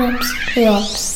Jops.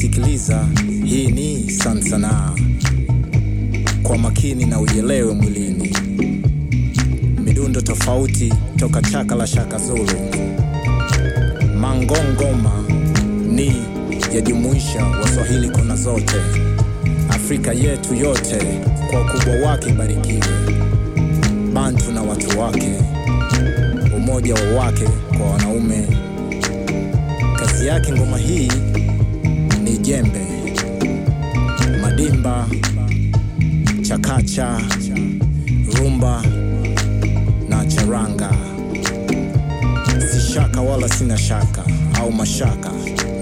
Tafadhali hii ni sansanaa kwa makini na uyelewe mwilini. Midundo tofauti toka chaka la Shaka Zulu. Mangongoma ni yajumuisha Waswahili kona zote, Afrika yetu yote kwa ukubwa wake barikiwe, Bantu na watu wake, umoja wa wake kwa wanaume. Kazi yake ngoma hii jembe, madimba, chakacha, rumba na charanga. Si shaka wala sina shaka au mashaka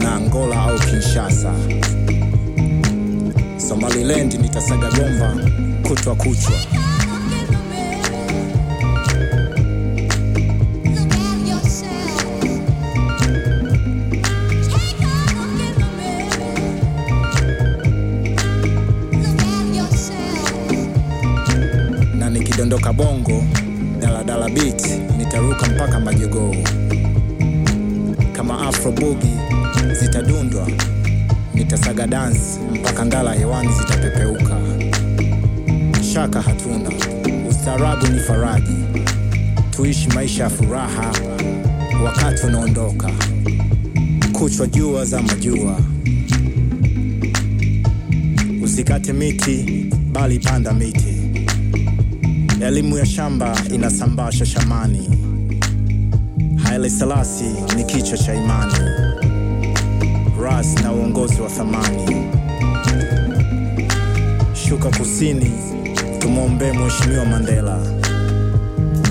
na Angola au Kinshasa. Somaliland nitasaga gomba kutwa kuchwa. Na bongo daladala beat nitaruka mpaka majogoo. Kama afro bugi zitadundwa. Nitasaga dansi mpaka ndala hewani zitapepeuka. Shaka hatuna ustaarabu ni faraji. Tuishi maisha ya furaha wakati unaondoka. Kuchwa jua za majua. Usikate miti bali panda miti Elimu ya shamba inasambasha shamani. Haile Selasi ni kichwa cha imani, ras na uongozi wa thamani. Shuka kusini, tumwombee Mheshimiwa Mandela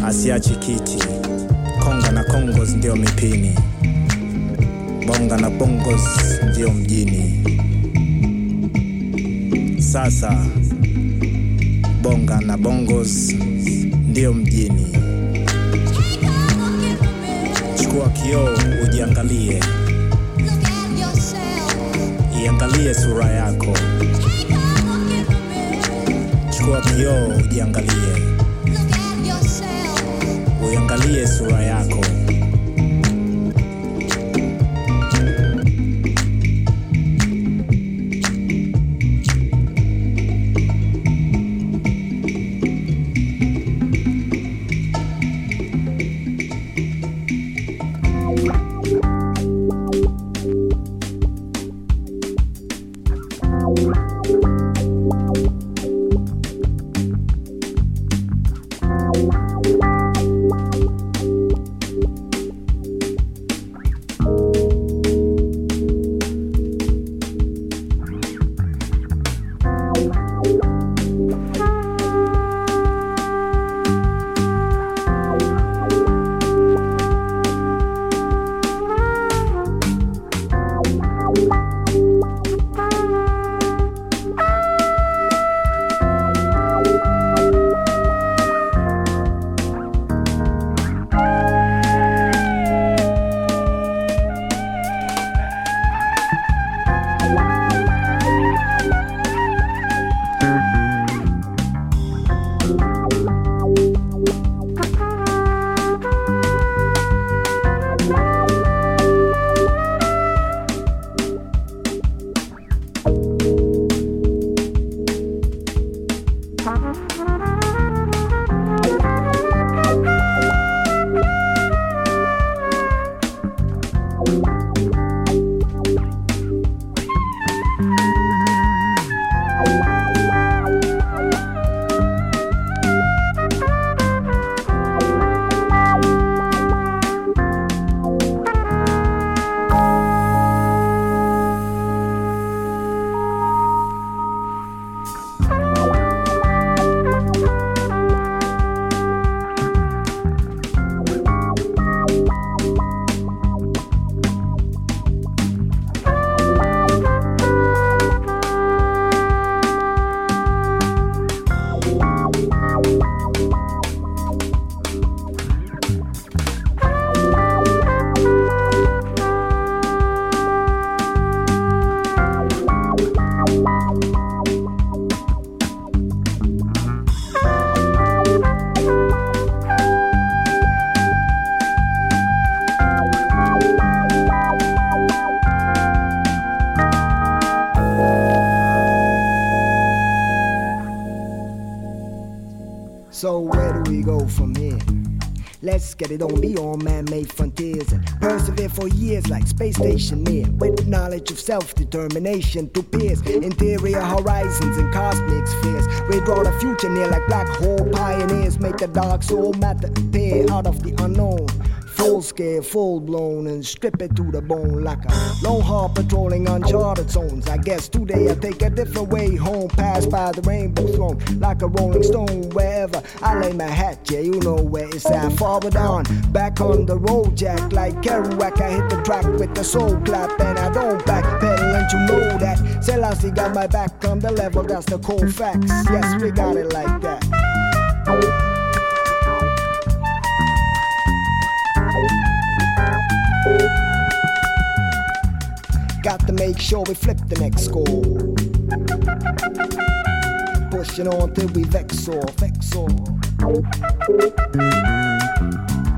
asiache kiti. Konga na Kongos ndio mipini, bonga na bongos ndio mjini. Sasa bonga na bongos ndio mjini. Chukua kioo ujiangalie, iangalie sura yako. Chukua kioo ujiangalie, uiangalie sura yako. Get it on beyond man-made frontiers and persevere for years like space station men with knowledge of self-determination to pierce interior horizons and cosmic spheres. We draw the future near like black hole pioneers, make the dark soul matter appear out of the unknown. Full scale, full blown, and strip it to the bone like a lone haul patrolling uncharted zones. I guess today I take a different way home, pass by the rainbow throne like a rolling stone. Wherever I lay my hat, yeah, you know where it's at. Forward on, back on the road, jack like Kerouac. I hit the track with the soul clap, and I don't backpedal, and you know that. Selassie got my back on the level, that's the cold facts. Yes, we got it like that. Got to make sure we flip the next score. Pushing on till we vex or vex or.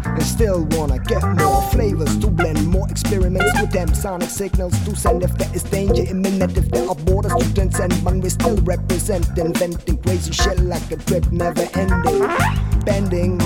And still wanna get more flavors to blend more experiments with them. Sonic signals to send if there is danger imminent. If there are borders to transcend but we still represent inventing crazy shit like a trip never ending. Bending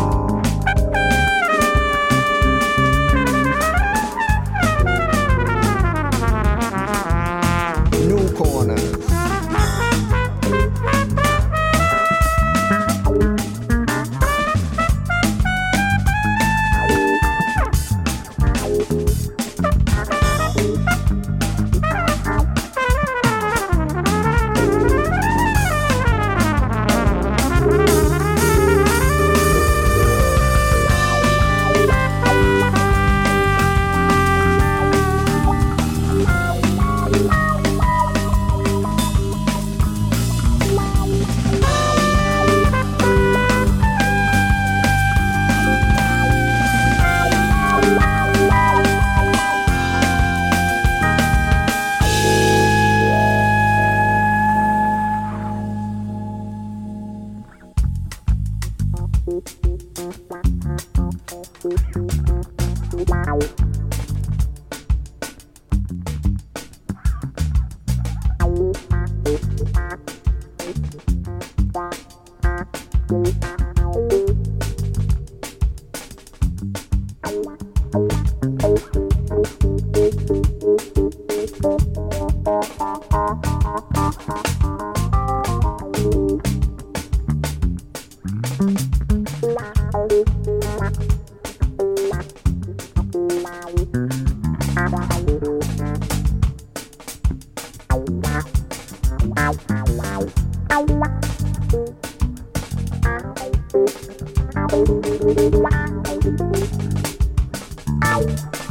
Bye.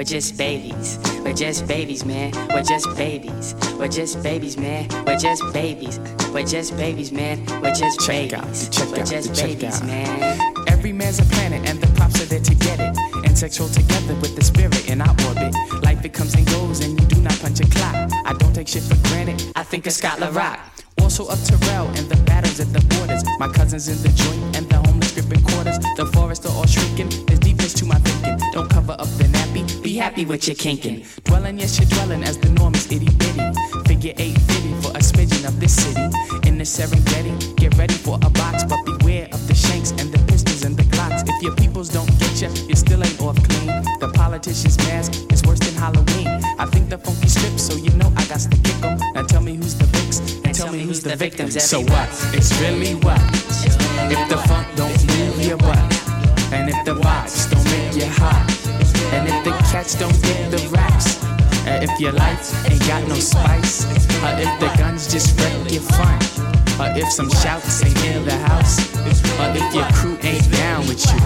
We're just babies. We're just babies, man. We're just babies. We're just babies, man. We're just babies. We're just babies, man. We're just check babies. Out, check We're out, just check babies, out. man. Every man's a planet, and the props are there to get it. And sexual together with the spirit in our orbit. Life it comes and goes, and you do not punch a clock. I don't take shit for granted. I think of Scotland Rock. Also of Terrell and the battles at the borders. My cousins in the joint and the homeless gripping quarters. The forest are happy with your kinking. Dwelling, yes, you're dwelling as the norm is itty bitty. Figure eight fitty for a smidgen of this city. In the Serengeti, get ready for a box, but beware of the shanks and the pistols and the glocks. If your peoples don't get you, you still ain't off clean. The politician's mask is worse than Halloween. I think the funky script, so you know I got to kick 'em. Now tell me who's the vix and tell me who's the victim. So what? It's really what? Cats don't get the raps, and if your life ain't got no spice, or if the guns just wreck your fun, or if some shouts ain't in the house, or if your crew ain't down with you.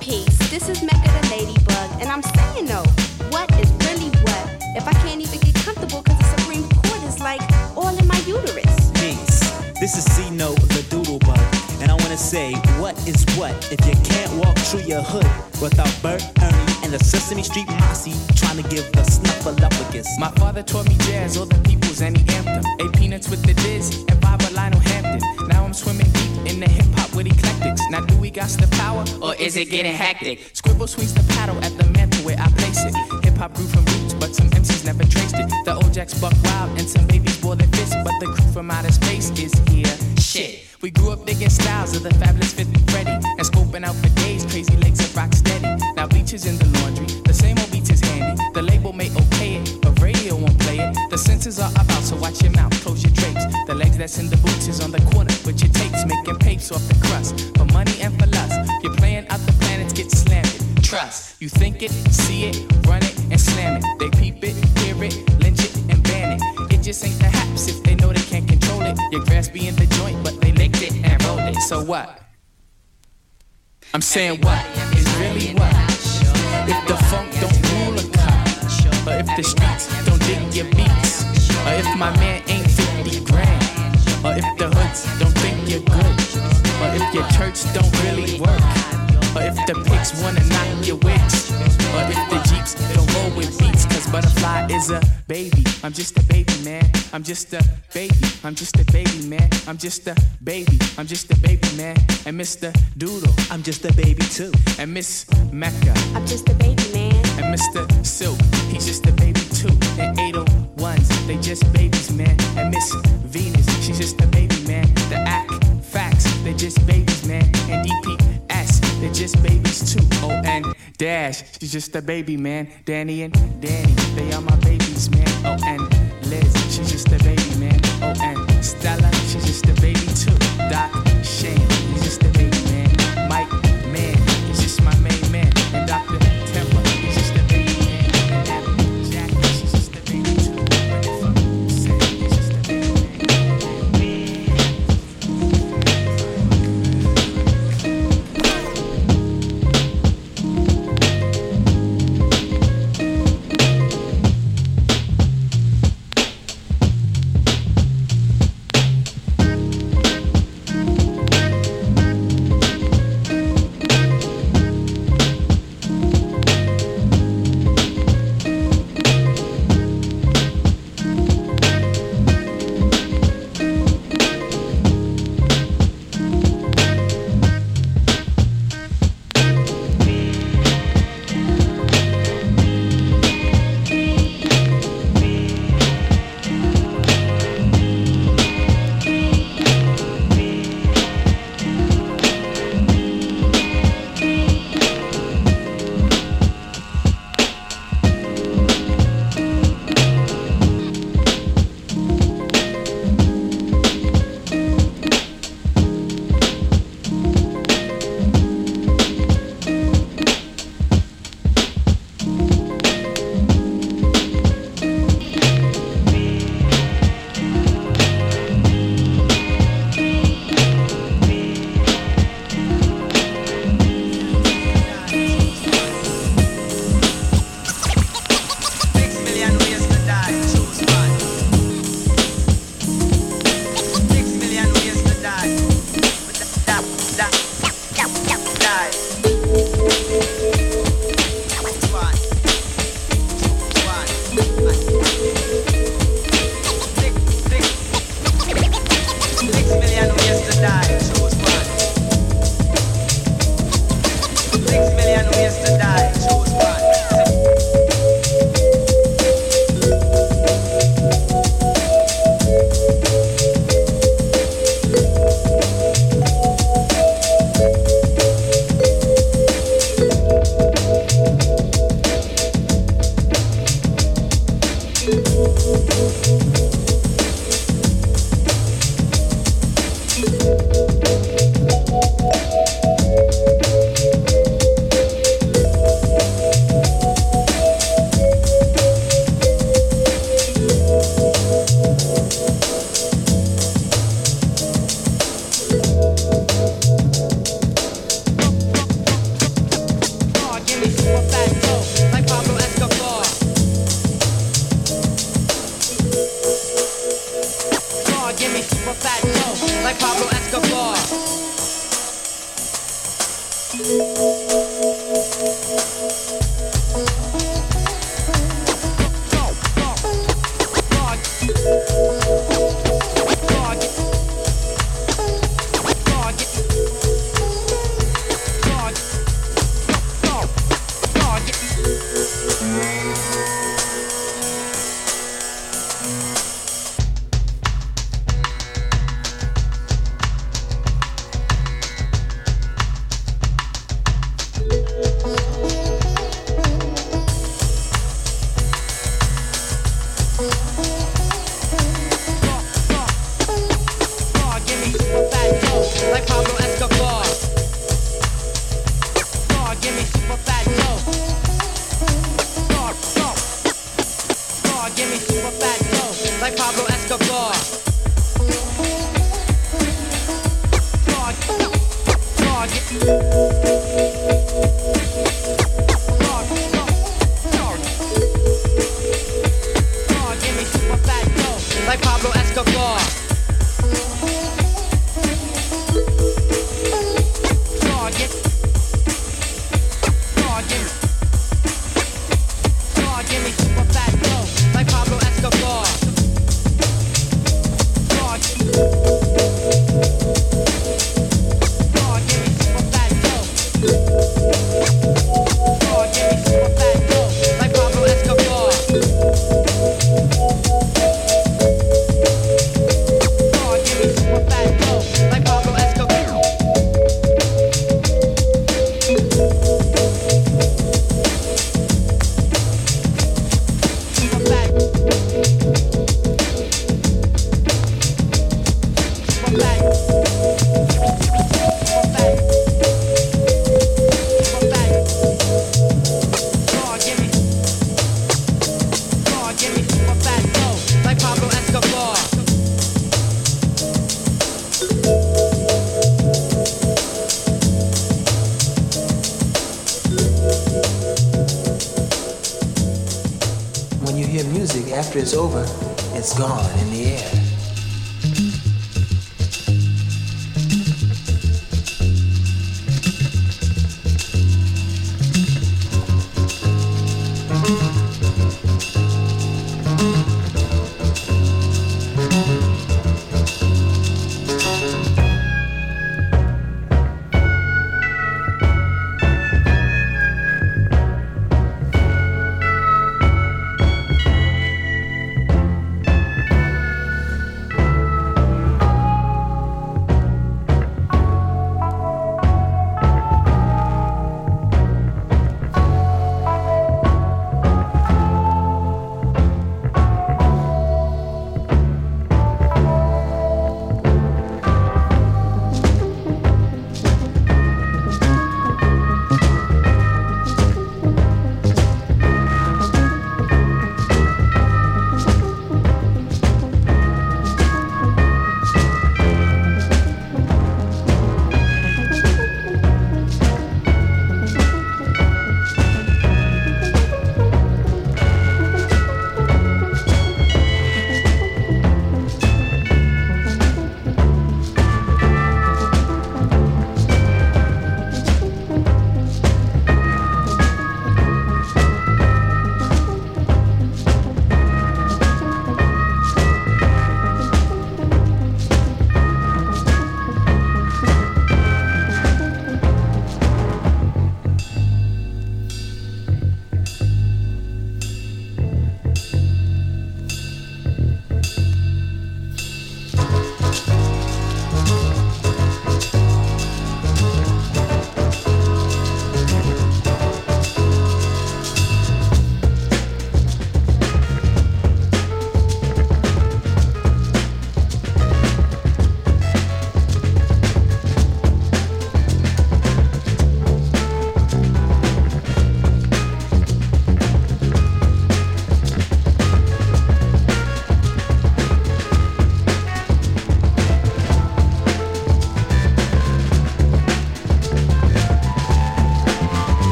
Peace. This is Mecca the Ladybug, and I'm saying no. What is really what? If I can't even get comfortable because the Supreme Court is like all in my uterus. Peace. This is C Note, the doodle bug. And I wanna say, what is what if you can't walk through your hood without Bert Ernie and the Sesame Street Mossy trying to give the snuffleupagus? My father taught me jazz, all the people's anthem. Eight peanuts with the Diz and Bob Lionel Hampton. Now I'm swimming deep in the hip hop with eclectics. Now do we got the power or is it getting hectic? Scribble swings the paddle at the mantle where I place it. Hip hop grew from roots, but some MCs never traced it. The old jacks buck wild and some babies bore their fists, but the crew from outer space is here. Shit, we grew up digging styles of the fabulous 50 been out for days, crazy legs are rock steady. Now bleachers in the laundry, the same old beats is handy. The label may okay it, but radio won't play it. The senses are about, so watch your mouth, close your drapes. The legs that's in the boots is on the corner, but your tapes making papes off the crust. For money and for lust, you're playing out the planets, get slammed. Trust, you think it, see it, run it, and slam it. They peep it, hear it, lynch it, and ban it. It just ain't the haps if they know they can't control it. Your grass be in the joint, but they licked it and rolled it. So what? I'm saying what is really what? If the funk don't rule a cut, or if the streets don't dig your beats, or if my man ain't 50 grand, or if the hoods don't think you're good, or if your church don't really work, or if the pigs wanna knock your wigs, or if the jeeps don't roll with beats, cause butterfly is a baby. I'm just a baby, man. I'm just a baby. I'm just a baby, man. I'm just a baby. I'm just a baby, man. And Mr. Doodle, I'm just a baby too. and Miss Mecca, I'm just a baby man. and Mr. Silk, he's just a baby too. And 801s, they just babies, man. And Miss Venus, she's just a baby, man. The act facts, they just babies, DPS, they just babies too. Oh, and Dash, she's just a baby, man. Danny and Danny, they are my babies, man. Oh, and Liz, she's just a baby, man. Oh, and Stella, she's just a baby too. Doc Shane,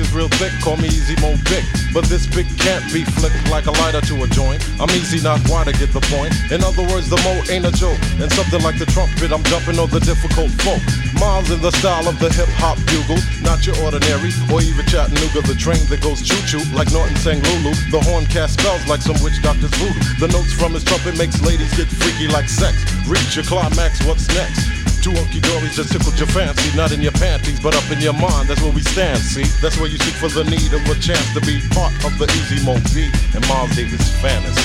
is real thick, call me Easy Mo Bee. But this big can't be flicked like a lighter to a joint. I'm easy, not wide to get the point. In other words, the mo ain't a joke. And something like the trumpet, I'm jumping on the difficult folk. Miles in the style of the hip hop bugle, not your ordinary or even Chattanooga. The train that goes choo choo like Norton sang Lulu. The horn cast spells like some witch doctor's voodoo. The notes from his trumpet makes ladies get freaky like sex. Reach your climax, what's next? Two hunky dories just tickled your fancy, not in your panties, but up in your mind. That's where we stand, see? That's where you seek for the need of a chance to be part of the Easy Mo and Miles Davis fantasy.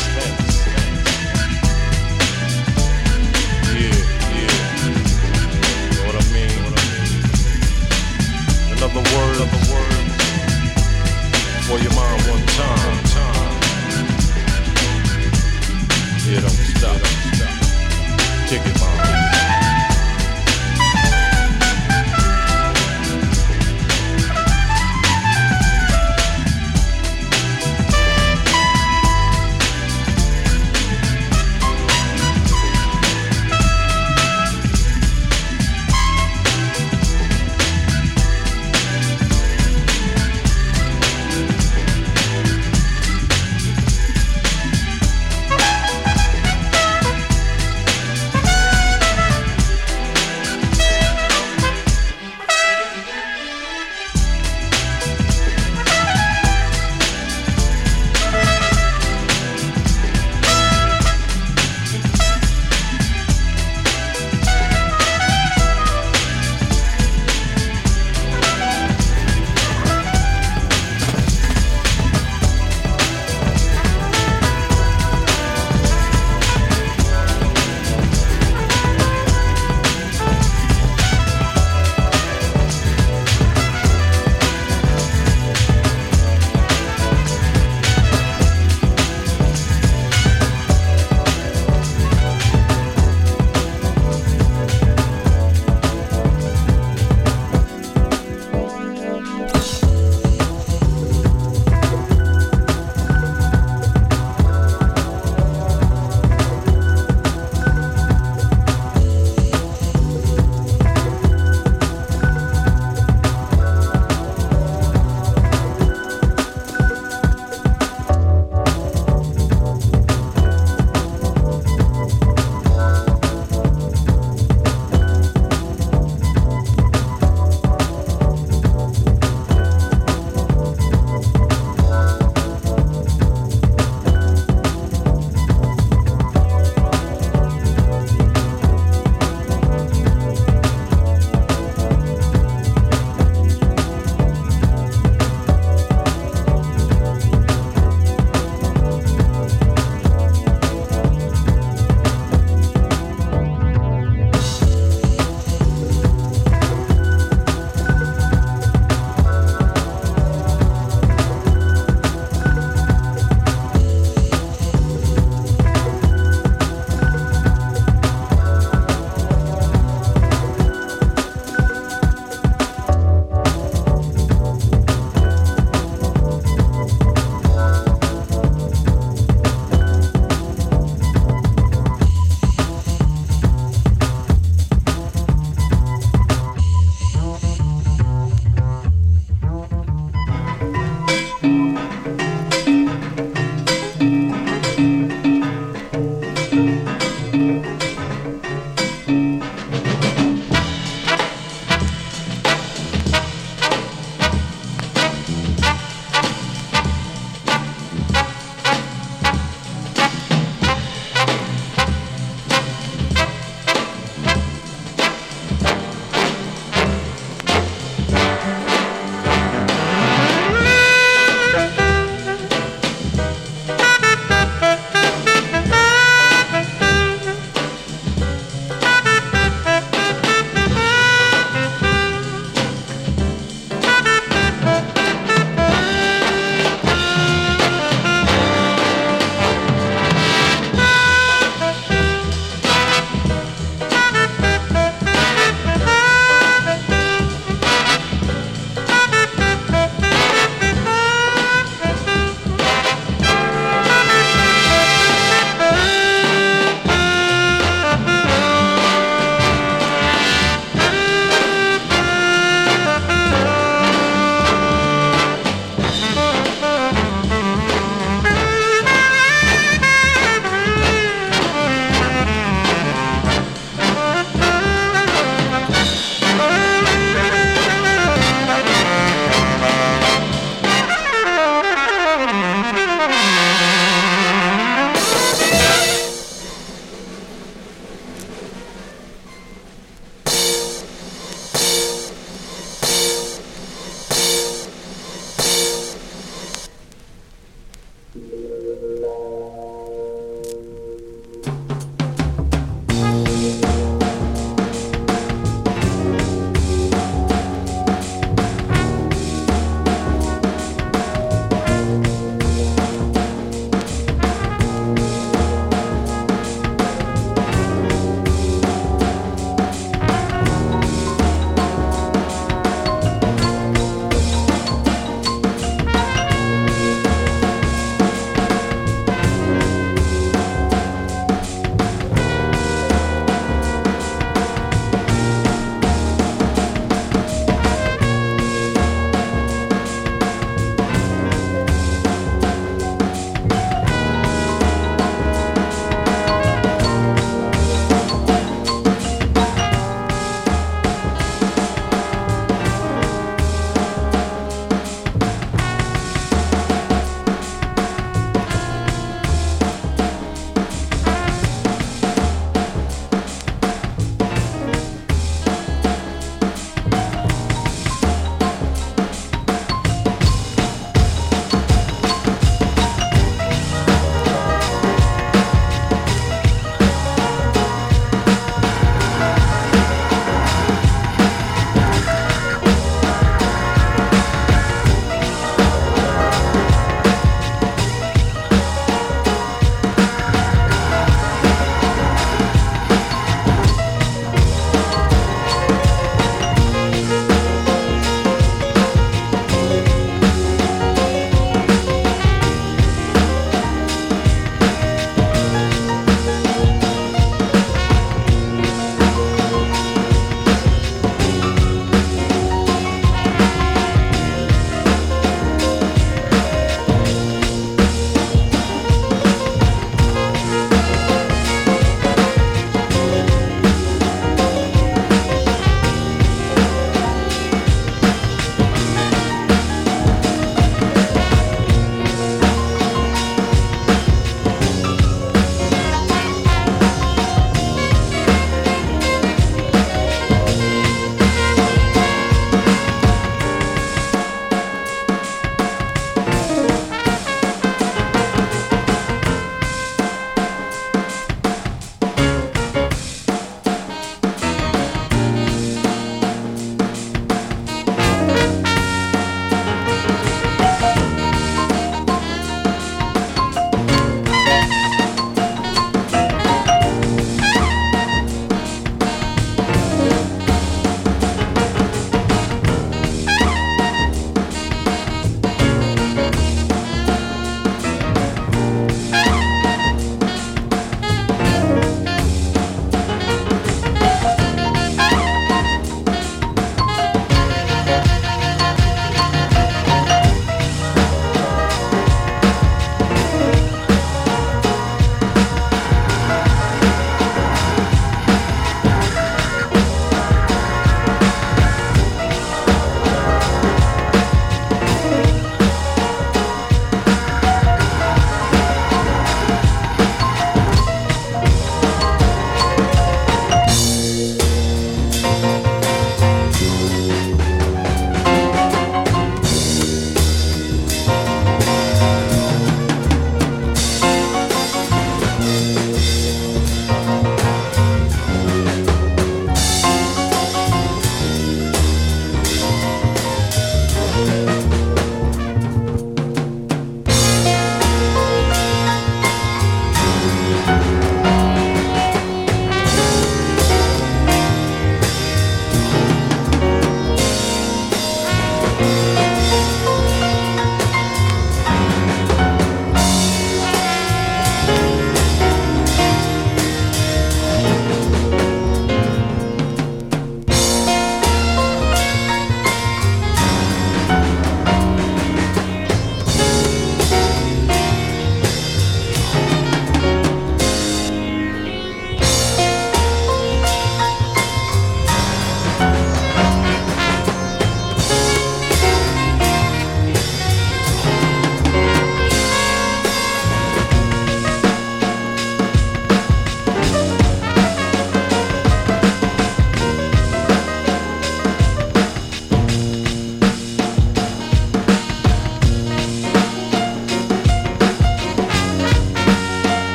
Yeah, yeah. You know what I mean? Another word, another word for your mind one time. Yeah, don't stop. Kick it, mom.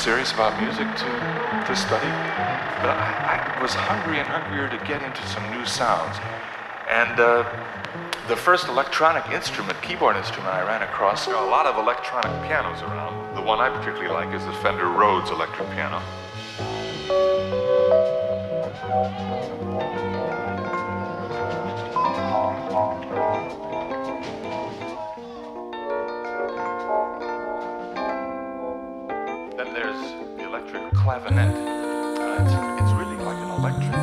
serious about music to, to study, but I, I was hungry and hungrier to get into some new sounds. And uh, the first electronic instrument, keyboard instrument I ran across, there are a lot of electronic pianos around. The one I particularly like is the Fender Rhodes electric piano. clavinet. Uh, it's, it's really like an electric.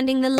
finding the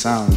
sound.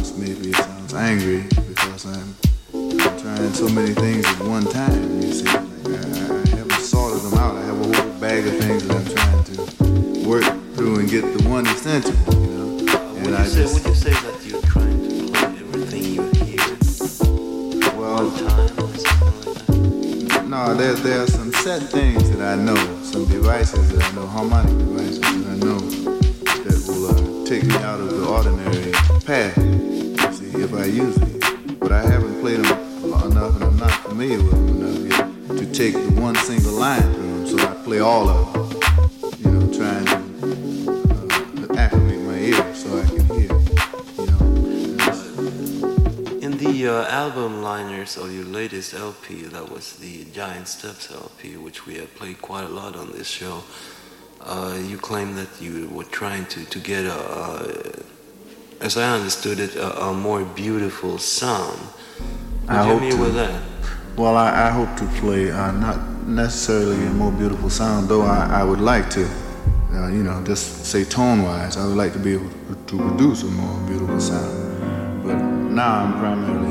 LP. That was the Giant Steps LP, which we have played quite a lot on this show. Uh, you claimed that you were trying to, to get a, a as I understood it, a, a more beautiful sound. Would I you to, with that? Well, I, I hope to play uh, not necessarily a more beautiful sound, though I, I would like to. Uh, you know, just say tone-wise, I would like to be able to produce a more beautiful sound. But now I'm primarily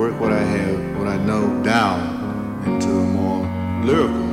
work what I have, what I know, down into a more lyrical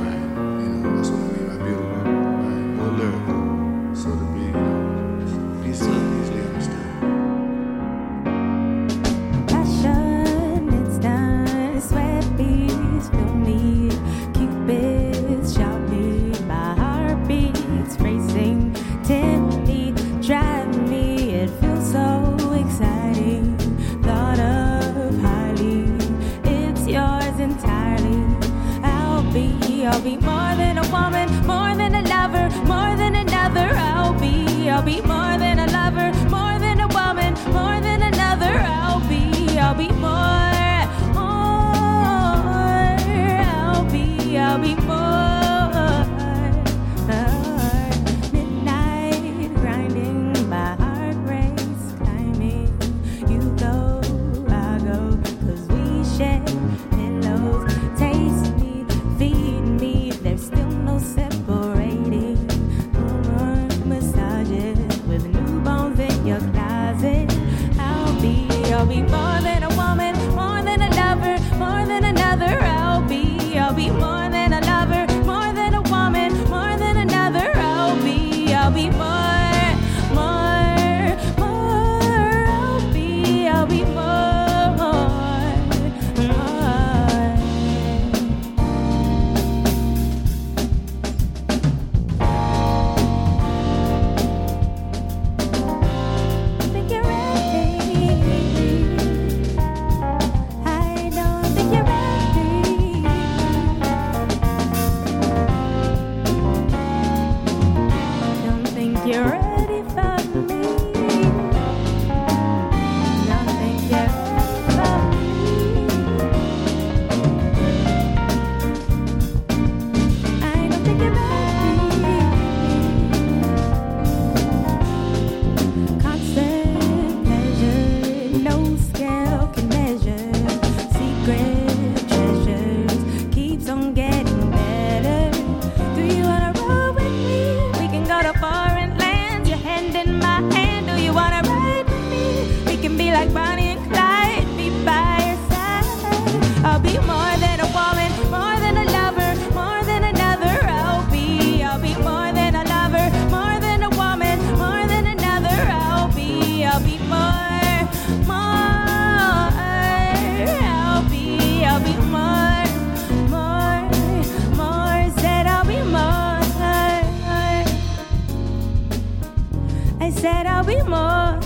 said I'll be more.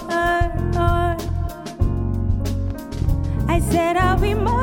I said I'll be more,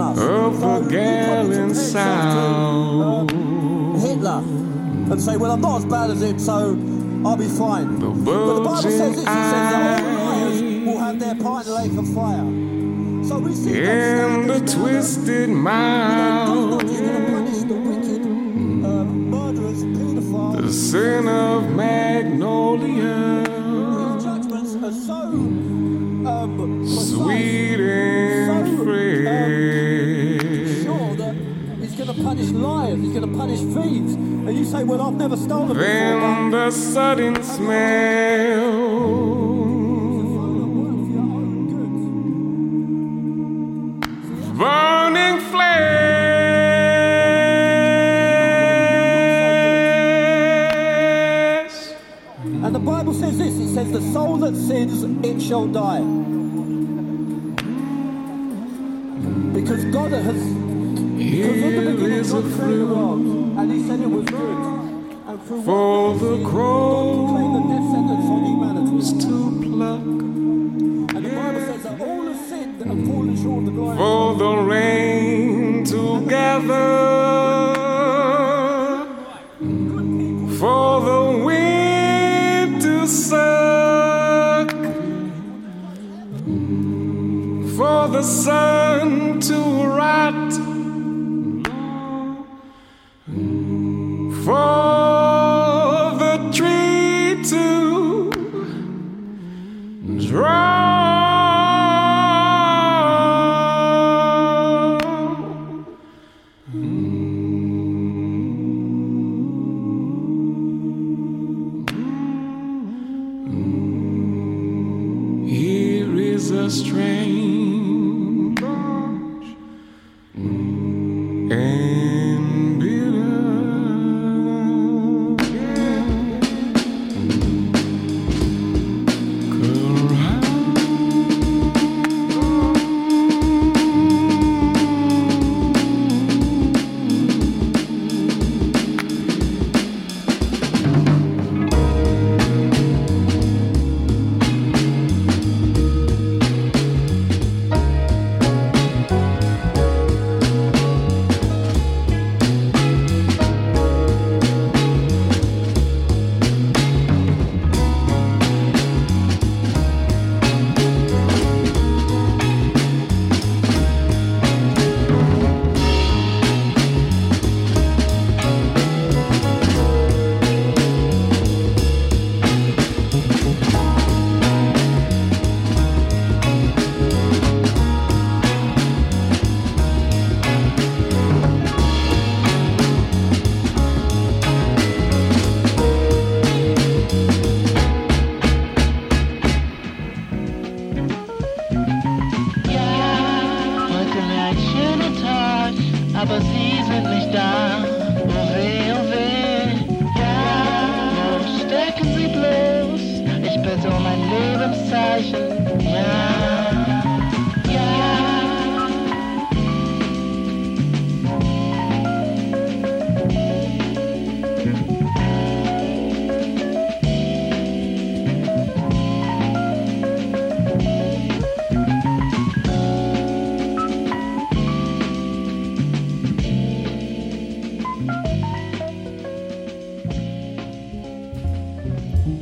Of So a gallant sound. Hitler and say, well, I'm not as bad as him, so I'll be fine. but the Bible says this, it says liars will have their part in the lake of fire. So we see In the twisted mouth. The sin of magnolia. judgments are so um, Sweet punish liars, he's going to punish thieves. And you say, well, I've never stolen before. Then the sudden smell. Burning flesh. And the Bible says this it says, the soul that sins, it shall die. Because God has. Through For the to pluck. For the rain to gather. For the wind to suck. For the sun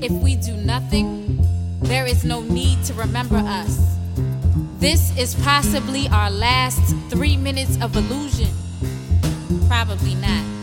If we do nothing, there is no need to remember us. This is possibly our last three minutes of illusion. Probably not.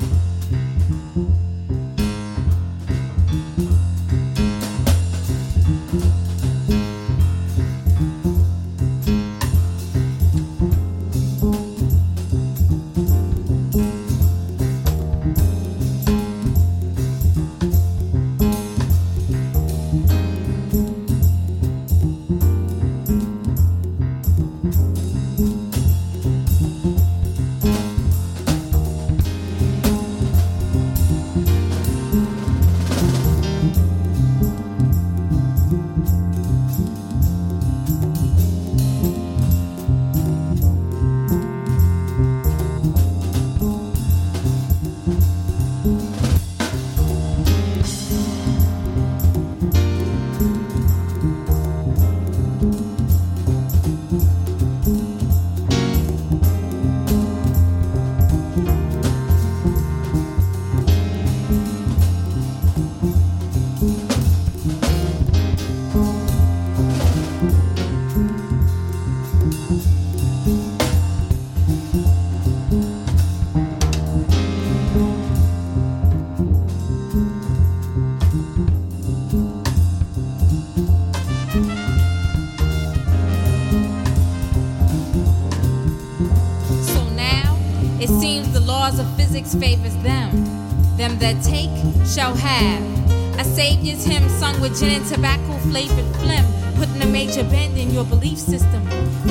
Shall have. A savior's hymn sung with gin and tobacco flavored phlegm, putting a major bend in your belief system.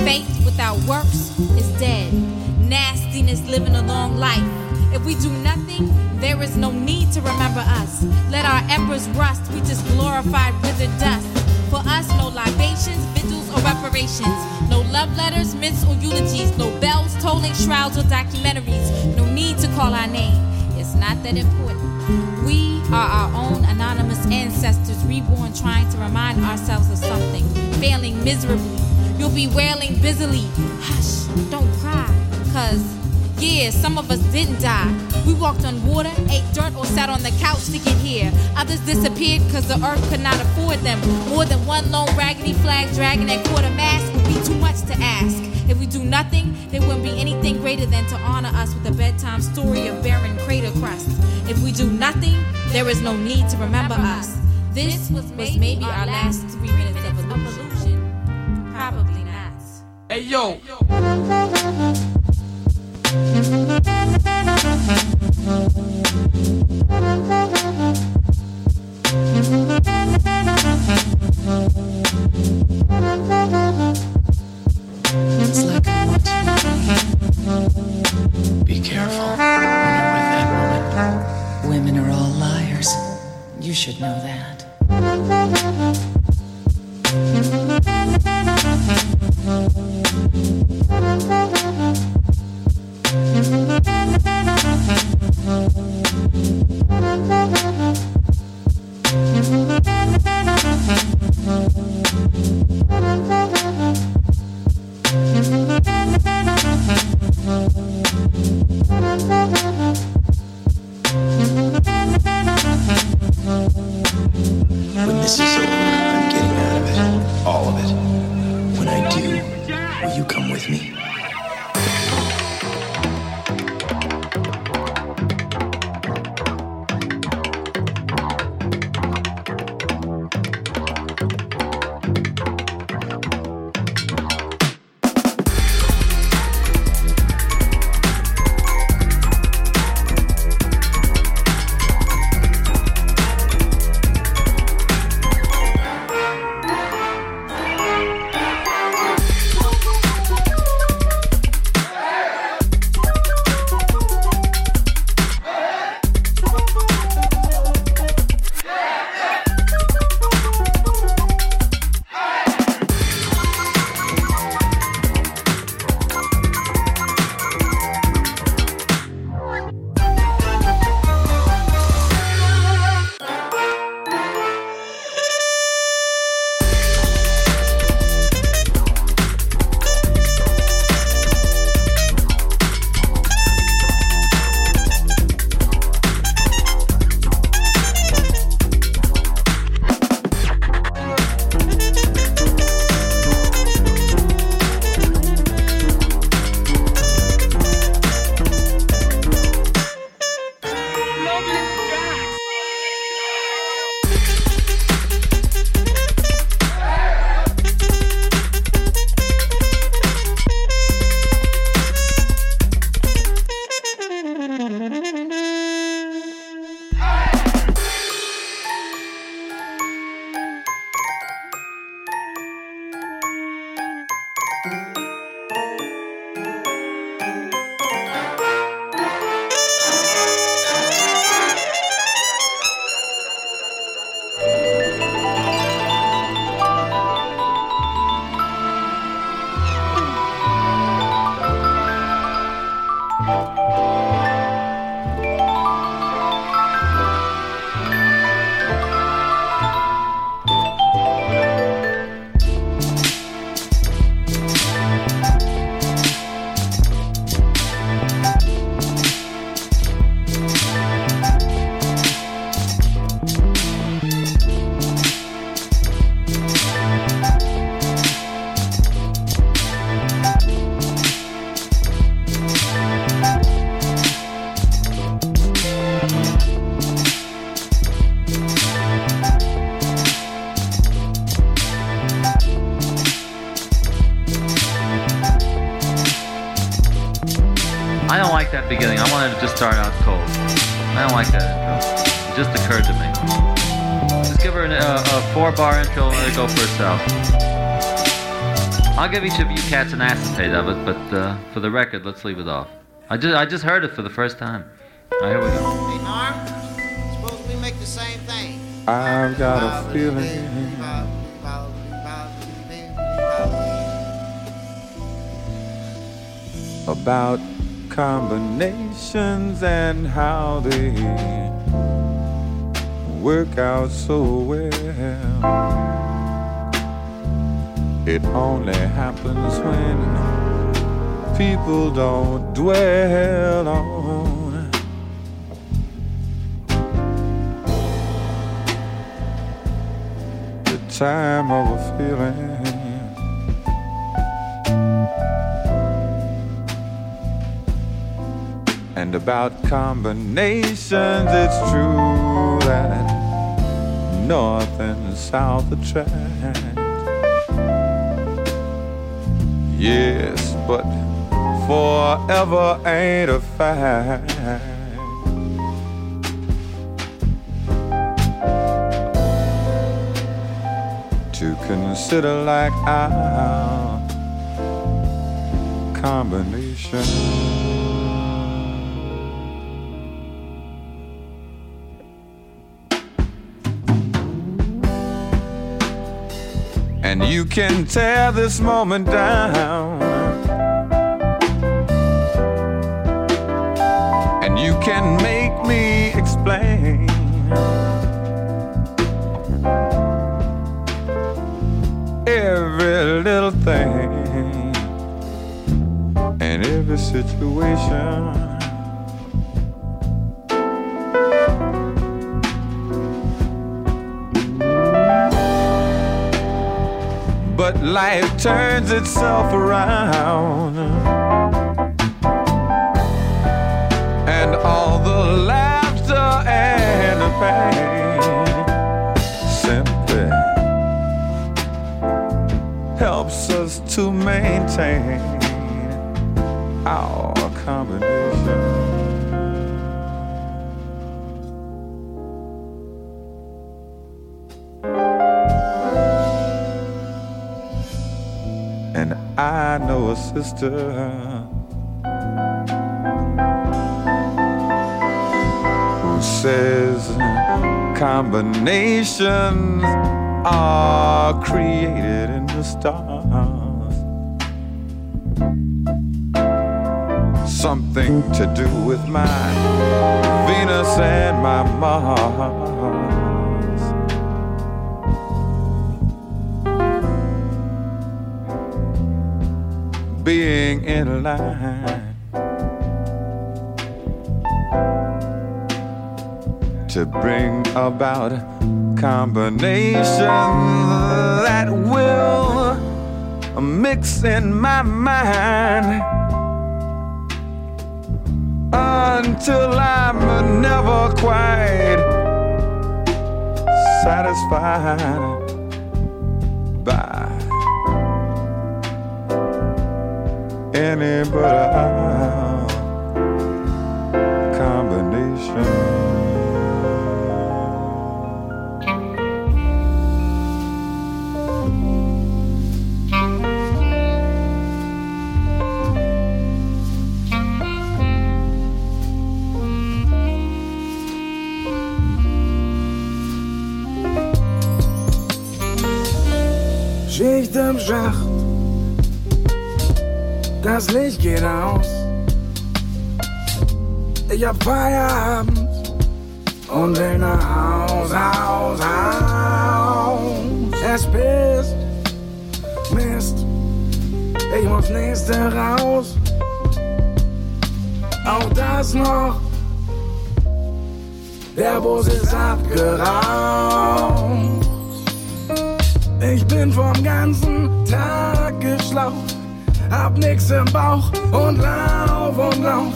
Faith without works is dead. Nastiness living a long life. If we do nothing, there is no need to remember us. Let our embers rust, we just glorified withered dust. For us, no libations, vigils, or reparations. No love letters, myths, or eulogies. No bells, tolling shrouds, or documentaries. No need to call our name. It's not that important. We are our own anonymous ancestors, reborn, trying to remind ourselves of something, failing miserably. You'll be wailing busily. Hush, don't cry, cause yeah, some of us didn't die. We walked on water, ate dirt, or sat on the couch to get here. Others disappeared because the earth could not afford them. More than one lone raggedy flag dragging at quarter mast would be too much to ask. If we do nothing, there wouldn't be anything greater than to honor us with a bedtime story of barren crater crust. If we do nothing, there is no need to remember us. This was maybe our last three minutes of illusion. Probably not. Hey yo. That beginning. I wanted to just start out cold. I don't like that intro. It just occurred to me. Just give her an, uh, a four-bar intro and let her go for herself. I'll give each of you cats an acetate of it, but uh, for the record, let's leave it off. I just I just heard it for the first time. All right, here we go. Hey, Norm, suppose we make the same thing. I've got a feeling about combinations and how they work out so well. It only happens when people don't dwell on the time of a feeling. And about combinations, it's true that north and south attract. Yes, but forever ain't a fact. To consider like our combination. You can tear this moment down. And you can make me explain. Every little thing and every situation. Life turns itself around. And all the laughter and the pain simply helps us to maintain our combination. Sister who says combinations are created in the stars. Something to do with my Venus and my Mars. Being in line. To bring about combinations that will mix in my mind. Until I'm never quite satisfied any but our combination. Schicht im Schacht, das Licht geht aus. Ich hab Feierabend und will nach Haus, Haus, Haus. Es pisst, Mist, ich muss nächste raus. Auch das noch, der Bus ist abgeraucht. Ich bin vom ganzen Tag geschlaucht, hab nix im Bauch und lauf und lauf.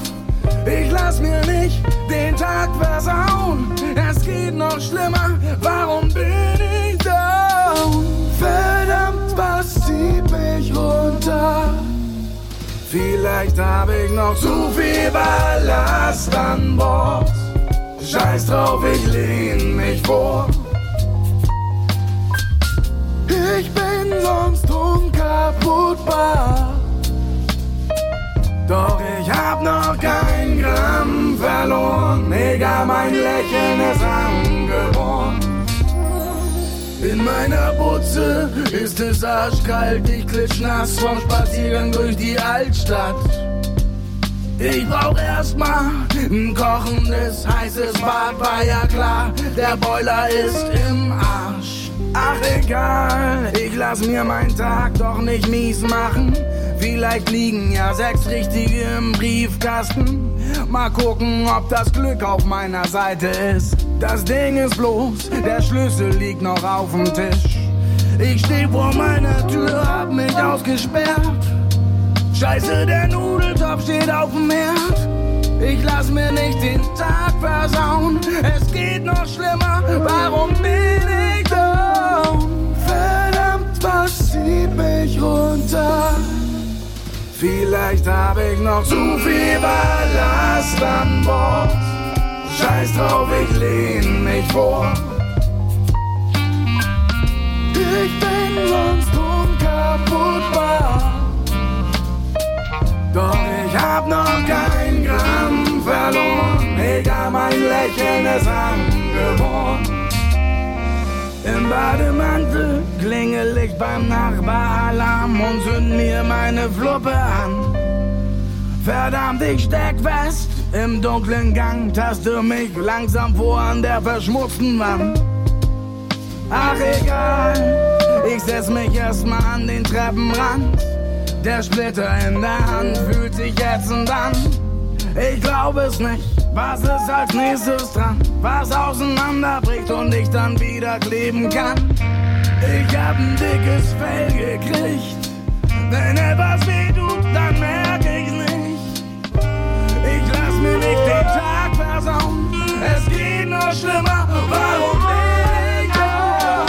Ich lass mir nicht den Tag versauen, es geht noch schlimmer, warum bin ich down? Verdammt, was zieht mich runter? Vielleicht hab ich noch zu viel Ballast an Bord. Scheiß drauf, ich lehn mich vor. Ich bin sonst unkaputtbar. Doch ich hab noch kein Gramm verloren. Egal, mein Lächeln ist angeboren. In meiner Butze ist es arschkalt, ich klitschnass vom Spaziergang durch die Altstadt. Ich brauch erstmal ein kochendes, heißes Bad, war ja klar, der Boiler ist im Arsch. Ach egal, ich lass mir meinen Tag doch nicht mies machen. Vielleicht liegen ja sechs richtige im Briefkasten. Mal gucken, ob das Glück auf meiner Seite ist. Das Ding ist bloß, der Schlüssel liegt noch auf dem Tisch. Ich steh vor meiner Tür, hab mich ausgesperrt. Scheiße, der Nudeltopf steht auf dem Herd. Ich lass mir nicht den Tag versauen. Es geht noch schlimmer, warum bin ich down? Verdammt, was zieht mich runter? Vielleicht hab ich noch zu viel Ballast an Bord. Scheiß drauf, ich lehn mich vor. Ich bin sonst unkaputtbar. Doch ich hab noch kein Gramm verloren. Egal, mein Lächeln ist angeboren. Im Bademantel klingel ich beim Nachbaralarm und zünd mir meine Fluppe an. Verdammt, ich steck fest im dunklen Gang, taste mich langsam vor an der verschmutzten Wand. Ach egal, ich setz mich erstmal an den Treppenrand. Der Splitter in der Hand fühlt sich ätzend an. Ich glaub es nicht, was ist als nächstes dran? Was auseinanderbricht und ich dann wieder kleben kann. Ich hab ein dickes Fell gekriegt. Wenn etwas weh tut, dann merk ich's nicht. Ich lass mir nicht den Tag versauen. Es geht noch schlimmer. Warum da?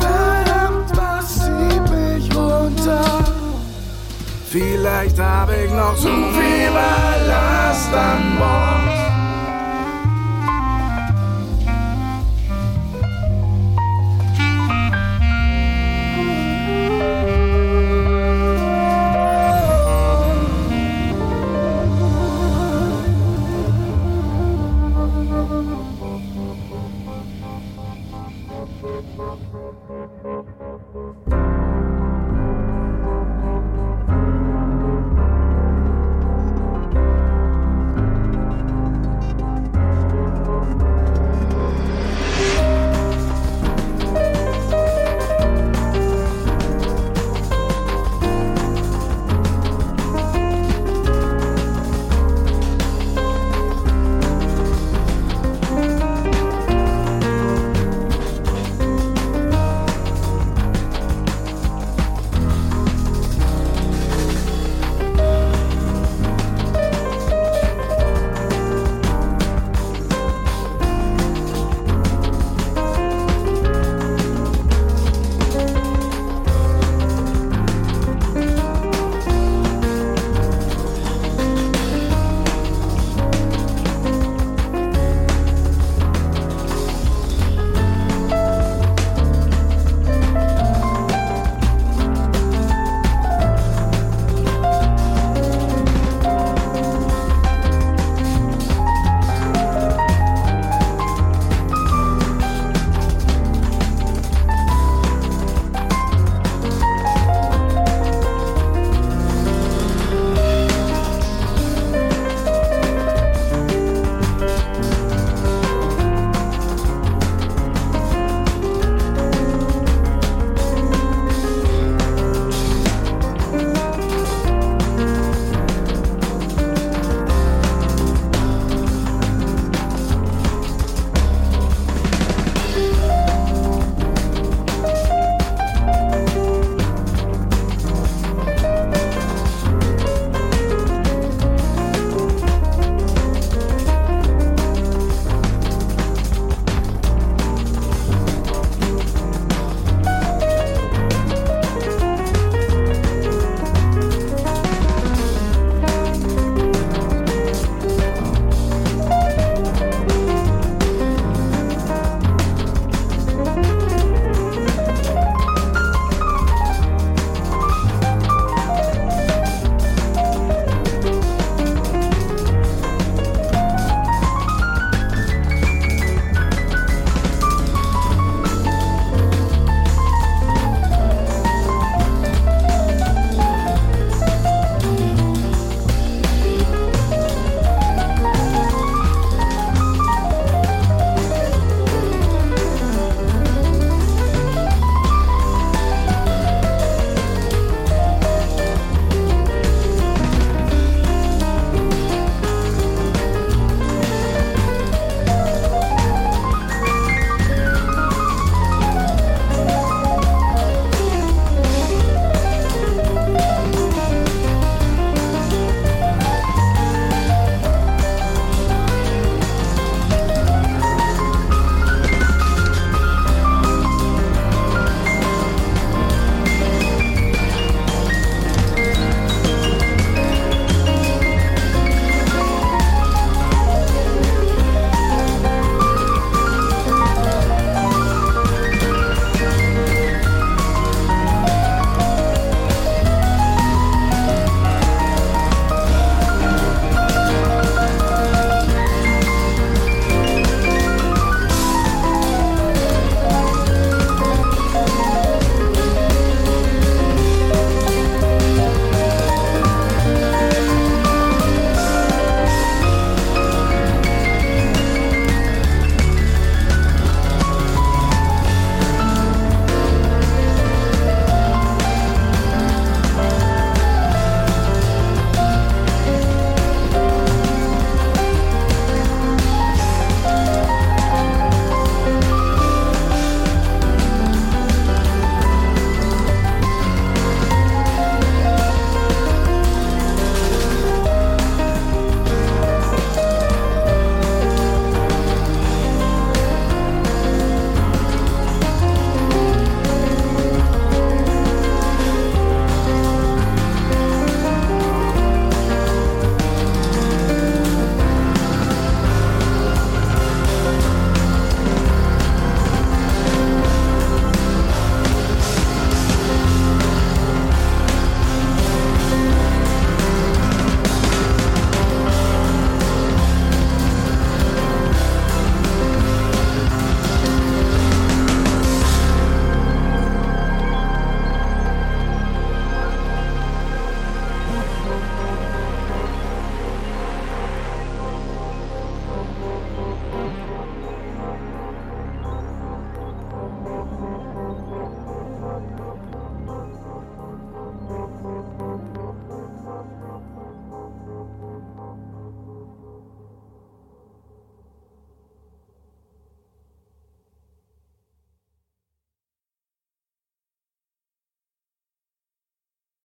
Verdammt, was zieht mich runter? Vielleicht hab ich noch zu viel Ballast an Bord.